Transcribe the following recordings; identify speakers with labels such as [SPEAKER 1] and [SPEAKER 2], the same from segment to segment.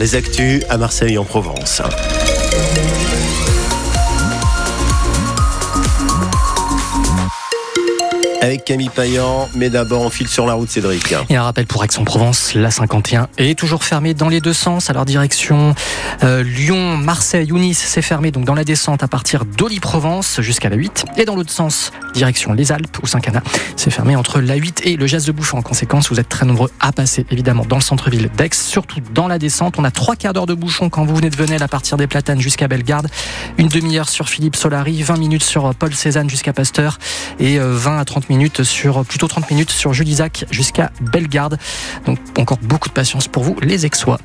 [SPEAKER 1] Les actus à Marseille en Provence. Avec Camille Payan. Mais d'abord, on file sur la route, Cédric.
[SPEAKER 2] Et un rappel pour Aix-en-Provence, la 51 est toujours fermée dans les deux sens. Alors, direction euh, Lyon, Marseille Nice, c'est fermé donc dans la descente à partir d'Oli-Provence jusqu'à la 8. Et dans l'autre sens, direction les Alpes ou Saint-Cana, c'est fermé entre la 8 et le Geste de Bouchon. En conséquence, vous êtes très nombreux à passer, évidemment, dans le centre-ville d'Aix, surtout dans la descente. On a trois quarts d'heure de bouchon quand vous venez de Venelle à partir des Platanes jusqu'à Bellegarde. Une demi-heure sur Philippe Solari, 20 minutes sur Paul Cézanne jusqu'à Pasteur et 20 euh, à 30 minutes sur, plutôt 30 minutes sur Julisac jusqu'à Bellegarde. Donc encore beaucoup de patience pour vous, les Aixois.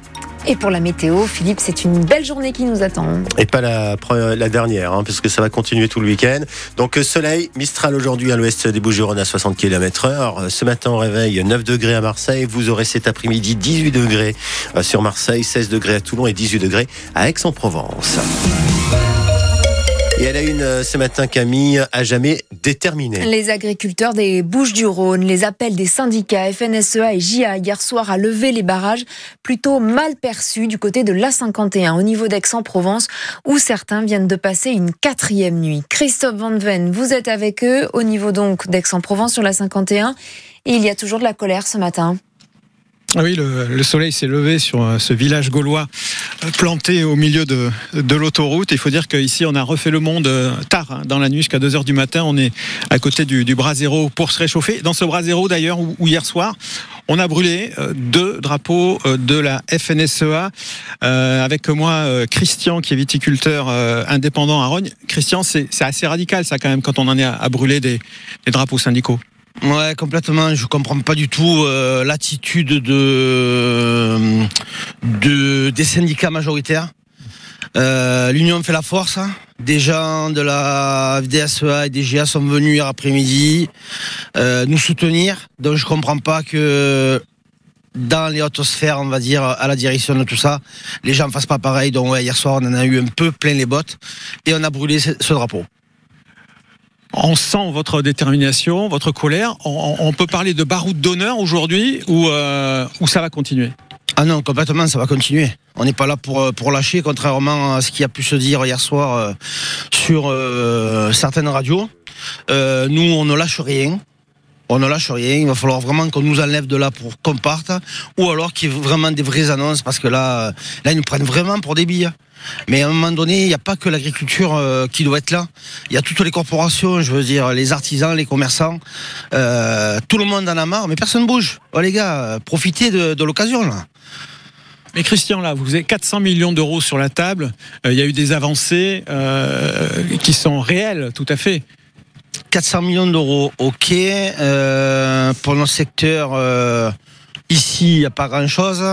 [SPEAKER 3] Et pour la météo, Philippe, c'est une belle journée qui nous attend.
[SPEAKER 1] Et pas la, la dernière, hein, puisque ça va continuer tout le week-end. Donc euh, soleil, Mistral aujourd'hui à l'ouest des Bouches-du-Rhône à 60 km h Ce matin au réveil, 9 degrés à Marseille. Vous aurez cet après-midi 18 degrés euh, sur Marseille, 16 degrés à Toulon et 18 degrés à Aix-en-Provence. Et elle a une euh, ce matin, Camille, à jamais déterminée.
[SPEAKER 3] Les agriculteurs des Bouches-du-Rhône, les appels des syndicats FNSEA et JA hier soir à lever les barrages, plutôt mal perçus du côté de l'A51 au niveau d'Aix-en-Provence, où certains viennent de passer une quatrième nuit. Christophe Van Ven, vous êtes avec eux au niveau donc d'Aix-en-Provence sur l'A51, et il y a toujours de la colère ce matin.
[SPEAKER 4] Ah oui, le, soleil s'est levé sur euh, ce village gaulois planté au milieu de, l'autoroute. Il faut dire qu'ici, on a refait le monde euh, tard, hein, dans la nuit, jusqu'à 2h du matin. On est à côté du, du bras zéro pour se réchauffer. Dans ce bras zéro, d'ailleurs, où, hier soir, on a brûlé deux drapeaux de la FNSEA. avec moi, Christian, qui est viticulteur indépendant à Rogne. Christian, c'est assez radical, ça, quand même, quand on en est à, brûler des drapeaux syndicaux.
[SPEAKER 5] Ouais, complètement. Je comprends pas du tout euh, l'attitude de, de, des syndicats majoritaires. Euh, L'union fait la force. Des gens de la FDSEA et des GA sont venus hier après-midi euh, nous soutenir. Donc je comprends pas que dans les hautes sphères, on va dire, à la direction de tout ça, les gens ne fassent pas pareil. Donc ouais, hier soir, on en a eu un peu plein les bottes et on a brûlé ce drapeau.
[SPEAKER 4] On sent votre détermination, votre colère. On, peut parler de baroud d'honneur aujourd'hui ou, euh, ça va continuer?
[SPEAKER 5] Ah non, complètement, ça va continuer. On n'est pas là pour, euh, pour lâcher, contrairement à ce qui a pu se dire hier soir euh, sur certaines radios. nous, on ne lâche rien. On ne lâche rien. Il va falloir vraiment qu'on nous enlève de là pour qu'on parte, ou alors qu'il y ait vraiment des vraies annonces, parce que là, là, ils nous prennent vraiment pour des billes. Mais à un moment donné, il n'y a pas que l'agriculture euh, qui doit être là. Il y a toutes les corporations, je veux dire, les artisans, les commerçants. Euh, tout le monde en a marre, mais personne ne bouge. Oh les gars, profitez de, l'occasion là.
[SPEAKER 4] Mais Christian, là, vous avez 400 millions d'euros sur la table. Euh, il y a eu des avancées qui sont réelles, tout à fait.
[SPEAKER 5] 400 millions d'euros, ok. pour nos secteurs Ici, il n'y a pas grand-chose.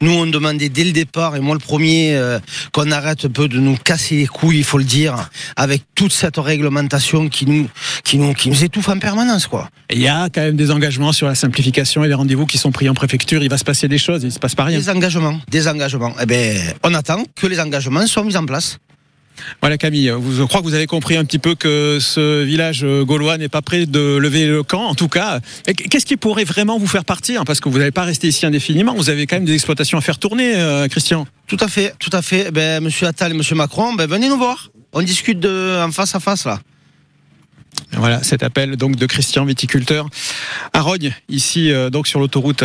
[SPEAKER 5] Nous, on demandait dès le départ, et moi le premier, euh, qu'on arrête un peu de nous casser les couilles, il faut le dire, avec toute cette réglementation qui nous, qui nous, qui nous étouffe en permanence. Quoi.
[SPEAKER 4] Il y a quand même des engagements sur la simplification et les rendez-vous qui sont pris en préfecture. Il va se passer des choses, il ne se passe pas rien.
[SPEAKER 5] Des engagements, des engagements. Eh ben, on attend que les engagements soient mis en place.
[SPEAKER 4] Voilà Camille, je crois que vous avez compris un petit peu que ce village gaulois n'est pas prêt de lever le camp. En tout cas, qu'est-ce qui pourrait vraiment vous faire partir? Parce que vous n'allez pas rester ici indéfiniment. Vous avez quand même des exploitations à faire tourner, euh, Christian.
[SPEAKER 5] Tout à fait, tout à fait. Ben, Monsieur Attal et Monsieur Macron, ben, venez nous voir. On discute de, en face à face là.
[SPEAKER 4] Voilà cet appel donc de Christian viticulteur à Rogne, ici euh, donc sur l'autoroute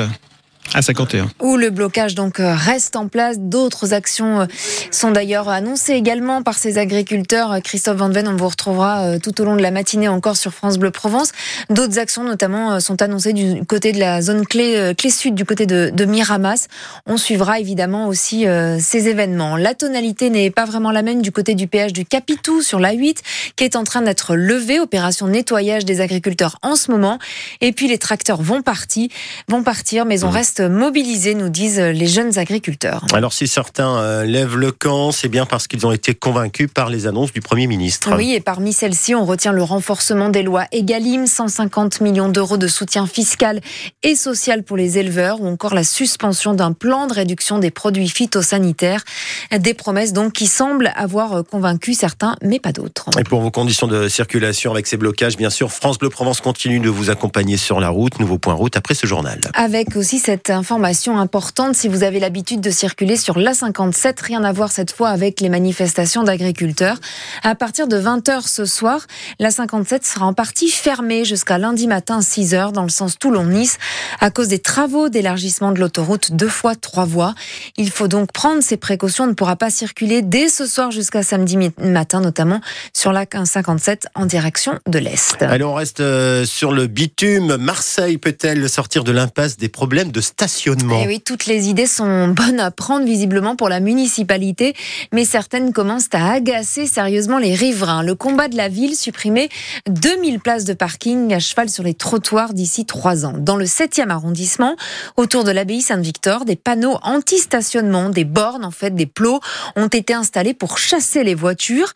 [SPEAKER 4] à 51.
[SPEAKER 3] Où le blocage donc euh, reste en place. D'autres actions euh, sont d'ailleurs annoncées également par ces agriculteurs. Christophe Van Ven, on vous retrouvera euh, tout au long de la matinée encore sur France Bleu Provence. D'autres actions notamment sont annoncées du côté de la zone clé, clé sud, du côté de, de Miramas. On suivra évidemment aussi ces événements. La tonalité n'est pas vraiment la même du côté du péage du Capitou sur la 8 qui est en train d'être levé. Opération nettoyage des agriculteurs en ce moment. Et puis les tracteurs vont partir, vont partir mais on mmh. Mobilisés, nous disent les jeunes agriculteurs.
[SPEAKER 1] Alors si certains euh, lèvent le camp, c'est bien parce qu'ils ont été convaincus par les annonces du Premier ministre.
[SPEAKER 3] Oui, et parmi celles-ci, on retient le renforcement des lois Egalim, 150 millions d'euros de soutien fiscal et social pour les éleveurs, ou encore la suspension d'un plan de réduction des produits phytosanitaires. Des promesses donc qui semblent avoir convaincu certains, mais pas d'autres.
[SPEAKER 1] Et pour vos conditions de circulation avec ces blocages, bien sûr, France Bleu Provence continue de vous accompagner sur la route. Nouveau point route après ce journal.
[SPEAKER 3] Avec aussi cette petite information importante si vous avez l'habitude de circuler sur l'A57, rien à voir cette fois avec les manifestations d'agriculteurs. À partir de 20h ce soir, l'A57 sera en partie fermée jusqu'à lundi matin 6h dans le sens Toulon-Nice à cause des travaux d'élargissement de l'autoroute deux fois trois voies. Il faut donc prendre ces précautions. On ne pourra pas circuler dès ce soir jusqu'à samedi matin, notamment sur la 57 en direction de l'Est.
[SPEAKER 1] Allez, on reste euh, sur le bitume. Marseille peut-elle sortir de l'impasse des problèmes de stationnement
[SPEAKER 3] eh Oui, toutes les idées sont bonnes à prendre visiblement pour la municipalité, mais certaines commencent à agacer sérieusement les riverains. Le combat de la ville supprimait 2000 places de parking à cheval sur les trottoirs d'ici trois ans. Dans le 7e arrondissement, autour de l'abbaye Saint-Victor, des panneaux anti-stationnement, des bornes en fait, des plots ont été installés pour chasser les voitures.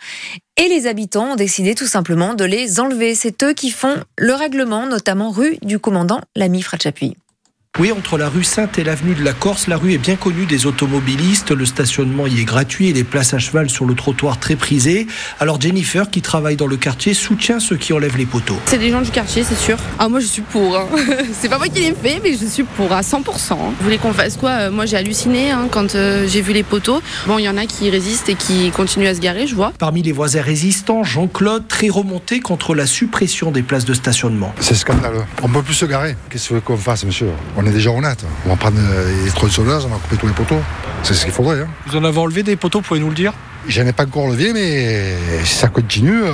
[SPEAKER 3] Et les habitants ont décidé tout simplement de les enlever. C'est eux qui font le règlement, notamment rue du commandant Lamy Fred Chapuis.
[SPEAKER 6] Oui, entre la rue Sainte et l'avenue de la Corse, la rue est bien connue des automobilistes. Le stationnement y est gratuit et les places à cheval sur le trottoir très prisées. Alors Jennifer, qui travaille dans le quartier, soutient ceux qui enlèvent les poteaux.
[SPEAKER 7] C'est des gens du quartier, c'est sûr. Ah, moi je suis pour. Hein. c'est pas moi qui l'ai fait, mais je suis pour à 100%. Vous voulez qu'on fasse quoi? Moi j'ai halluciné hein, quand euh, j'ai vu les poteaux. Bon, il y en a qui résistent et qui continuent à se garer, je vois.
[SPEAKER 6] Parmi les voisins résistants, Jean-Claude, très remonté contre la suppression des places de stationnement.
[SPEAKER 8] C'est scandaleux. On peut plus se garer. Qu'est-ce qu'on fasse, monsieur? on est déjà honnête. On va prendre les tronçonneuses, on va couper tous les poteaux. C'est ce qu'il faudrait. Hein.
[SPEAKER 6] Vous en avez enlevé des poteaux, pouvez nous le dire?
[SPEAKER 8] Je n'en ai pas encore levé, mais si ça continue, euh,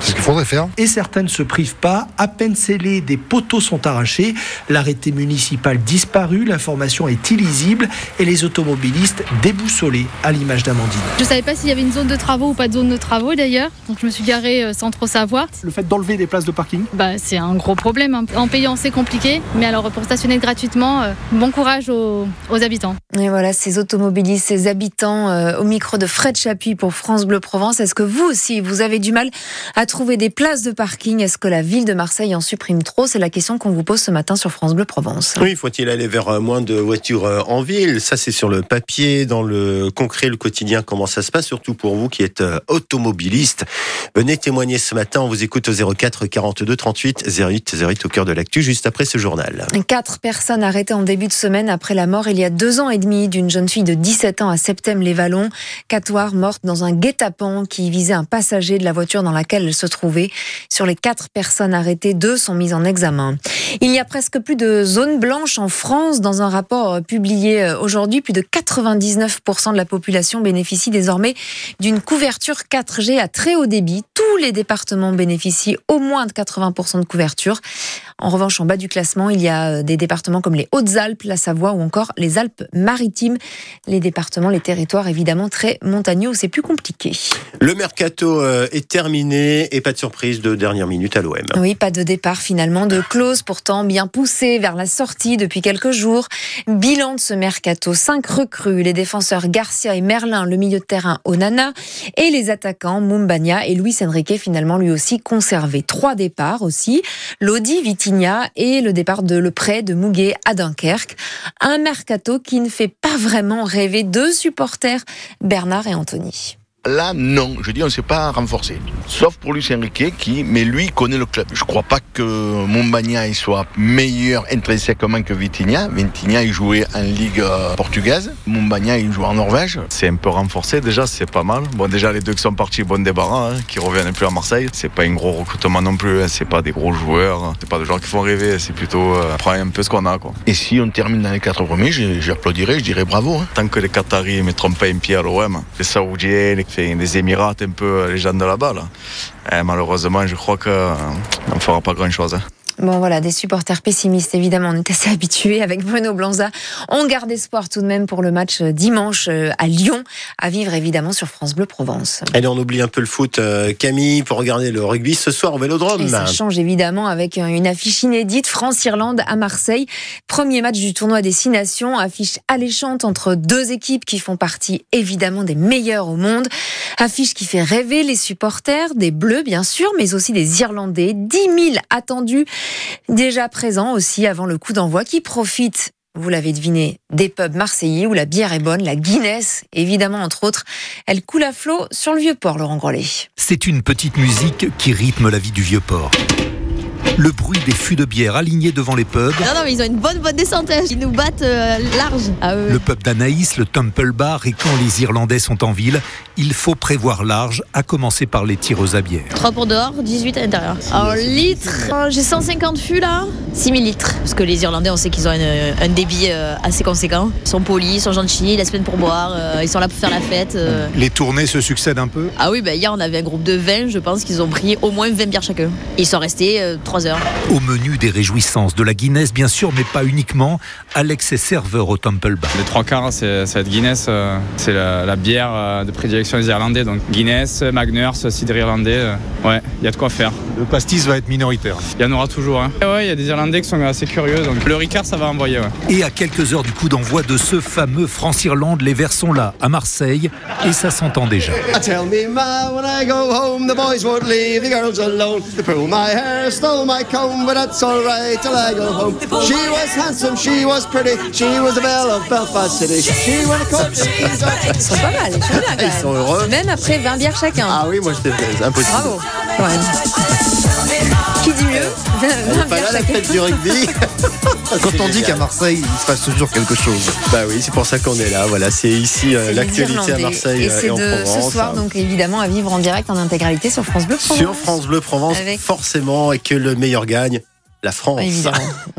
[SPEAKER 8] c'est ce qu'il faudrait faire.
[SPEAKER 6] Et certains ne se privent pas. À peine scellés, des poteaux sont arrachés. L'arrêté municipal disparu, l'information est illisible et les automobilistes déboussolés à l'image d'Amandine.
[SPEAKER 9] Je ne savais pas s'il y avait une zone de travaux ou pas de zone de travaux d'ailleurs, donc je me suis garée euh, sans trop savoir.
[SPEAKER 6] Le fait d'enlever des places de parking?
[SPEAKER 9] Bah, C'est un gros problème. Hein. En payant, c'est compliqué, mais alors pour stationner gratuitement, euh, bon courage aux, habitants.
[SPEAKER 3] Et voilà, ces automobilistes, ces habitants euh, au micro de Fred Chapuis pour France Bleu Provence. Est-ce que vous aussi, vous avez du mal à trouver des places de parking? Est-ce que la ville de Marseille en supprime trop? C'est la question qu'on vous pose ce matin sur France Bleu Provence.
[SPEAKER 1] Oui, faut-il aller vers euh, moins de voitures euh, en ville? Ça, c'est sur le papier, dans le concret, le quotidien, comment ça se passe, surtout pour vous qui êtes euh, automobiliste. Venez témoigner ce matin, on vous écoute au 04 42 38 08 08 au cœur de l'actu, juste après ce journal.
[SPEAKER 3] Quatre personnes arrêtées en début de semaine après la mort il y a deux ans et demi d'une jeune fille de 17 ans à Septembre-les-Vallons. Catoire morte dans un guet-apens qui visait un passager de la voiture dans laquelle elle se trouvait. Sur les quatre personnes arrêtées, deux sont mises en examen. Il n'y a presque plus de zones blanches en France. Dans un rapport euh, publié euh, aujourd'hui, plus de 99% de la population bénéficie désormais d'une couverture 4G à très haut débit. Tous les départements bénéficient au moins de 80% de couverture. En revanche, en bas du classement, il y a euh, des départements comme les Hautes-Alpes, la Savoie ou encore les Alpes-Maritimes. Les départements, les territoires évidemment très montagneux où c'est plus compliqué.
[SPEAKER 1] Le mercato est terminé et pas de surprise de dernière minute à l'OM.
[SPEAKER 3] Oui, pas de départ finalement de clause, pourtant bien poussé vers la sortie depuis quelques jours. Bilan de ce mercato, 5 recrues, les défenseurs Garcia et Merlin, le milieu de terrain Onana, et les attaquants Mumbania et Luis Enrique finalement lui aussi conservés. Trois départs aussi, Lodi, Et le départ de le de Muguet à Dunkerque. Un mercato qui ne fait pas vraiment rêver deux supporters, Bernard et Anthony.
[SPEAKER 10] Là, non. Je dis, on ne s'est pas renforcé. Sauf pour Lucien Riquet, qui, mais lui, connaît le club. Je ne crois pas que Montbagna soit meilleur intrinsèquement que Vitinha. Vitinha, il jouait en Ligue euh, portugaise. Montbagna, il joue en Norvège.
[SPEAKER 11] C'est un peu renforcé, déjà, c'est pas mal. Bon, déjà, les deux qui sont partis, bon débarras, hein, qui reviennent plus à Marseille. C'est pas un gros recrutement non plus. Hein. C'est pas des gros joueurs. C'est pas des joueurs qui font rêver. C'est plutôt, euh, prendre un peu ce qu'on a, quoi.
[SPEAKER 10] Et si on termine dans les quatre premiers, j'applaudirais, je dirais bravo. Hein.
[SPEAKER 11] Tant que les Qataris ne mettront pas un pied à l'OM, les Saoudiens, les des Émirats un peu les gens de là-bas. Là. malheureusement, je crois qu'on ne fera pas grand-chose. Hein.
[SPEAKER 3] Bon voilà, des supporters pessimistes, évidemment, on est assez habitués avec Bruno Blanza. On garde espoir tout de même pour le match euh, dimanche euh, à Lyon, à vivre évidemment sur France Bleu Provence.
[SPEAKER 1] Allez, on oublie un peu le foot, euh, Camille, pour regarder le rugby ce soir au Vélodrome.
[SPEAKER 3] Et ça change évidemment avec une affiche inédite, France-Irlande à Marseille. Premier match du tournoi des Six Nations, affiche alléchante entre deux équipes qui font partie évidemment des meilleures au monde. Affiche qui fait rêver les supporters, des Bleus bien sûr, mais aussi des Irlandais. 10 000 attendus déjà présent aussi avant le coup d'envoi, qui profite vous l'avez deviné, des pubs marseillais où la bière est bonne, la Guinness, évidemment, entre autres. Elle coule à flot sur le vieux port, Laurent Grollet.
[SPEAKER 12] C'est une petite musique qui rythme la vie du vieux port. Le bruit des fûts de bière alignés devant les pubs.
[SPEAKER 13] Non, non, mais ils ont une bonne, bonne descente. hein. Ils nous battent euh, large. Ah, ouais.
[SPEAKER 12] Le pub d'Anaïs, le Temple Bar et quand les Irlandais sont en ville, il faut prévoir large, à commencer par les tireuses à bière.
[SPEAKER 13] 3 pour dehors, 18 à l'intérieur. En litres, euh, j'ai 150 fûts là. 6000 litres. Parce que les Irlandais, on sait qu'ils ont un, un débit euh, assez conséquent. Ils sont polis, ils sont gentils, ils laissent plein pour boire. euh, ils sont là pour faire la fête. euh.
[SPEAKER 12] Les tournées se succèdent un peu?
[SPEAKER 13] Ah oui, bah, hier on avait un groupe de 20, je pense qu'ils ont pris au moins 20 bières chacun. Ils sont restés 3
[SPEAKER 12] Au menu des réjouissances de la Guinness, bien sûr, mais pas uniquement. Alex est serveur au Temple Bar.
[SPEAKER 14] Les trois quarts, c'est ça va être Guinness. euh, C'est la, la bière euh, de prédilection des Irlandais. Donc Guinness, Magners, cidre irlandais. euh, Ouais, il y a de quoi faire.
[SPEAKER 12] Le pastis va être minoritaire.
[SPEAKER 14] Il y en aura toujours. hein. Et Ouais, il y a des Irlandais qui sont assez curieux. Donc le Ricard, ça va envoyer. ouais.
[SPEAKER 12] Et à quelques heures du coup d'envoi de ce fameux France-Irlande, les Verts sont là, à Marseille, et ça s'entend déjà.
[SPEAKER 15] Tell me, ma, when I go home, the boys won't leave the girls alone. They pull my hair, stole my comb, but that's alright till I go home. She was handsome, she was pretty, she was the belle of Belfast City. She went a cook,
[SPEAKER 3] Ils sont pas mal, ils sont bien quand
[SPEAKER 1] Ils
[SPEAKER 3] même.
[SPEAKER 1] sont heureux.
[SPEAKER 3] Même après 20 bières chacun.
[SPEAKER 1] Ah oui, moi c'est impossible.
[SPEAKER 3] Bravo. dit mieux 20,
[SPEAKER 1] Elle est pas là la fête du rugby.
[SPEAKER 16] Quand on dit qu'à Marseille, il se passe toujours quelque chose.
[SPEAKER 1] Bah oui, c'est pour ça qu'on est là. Voilà, c'est ici euh, l'actualité à. Marseille
[SPEAKER 3] Et
[SPEAKER 1] euh,
[SPEAKER 3] c'est
[SPEAKER 1] et en
[SPEAKER 3] de
[SPEAKER 1] Provence.
[SPEAKER 3] ce soir, donc évidemment, à vivre en direct en intégralité sur France Bleu Provence.
[SPEAKER 1] Sur France Bleu Provence,
[SPEAKER 3] Avec-
[SPEAKER 1] forcément, et que le meilleur gagne, la France.
[SPEAKER 3] Évidemment.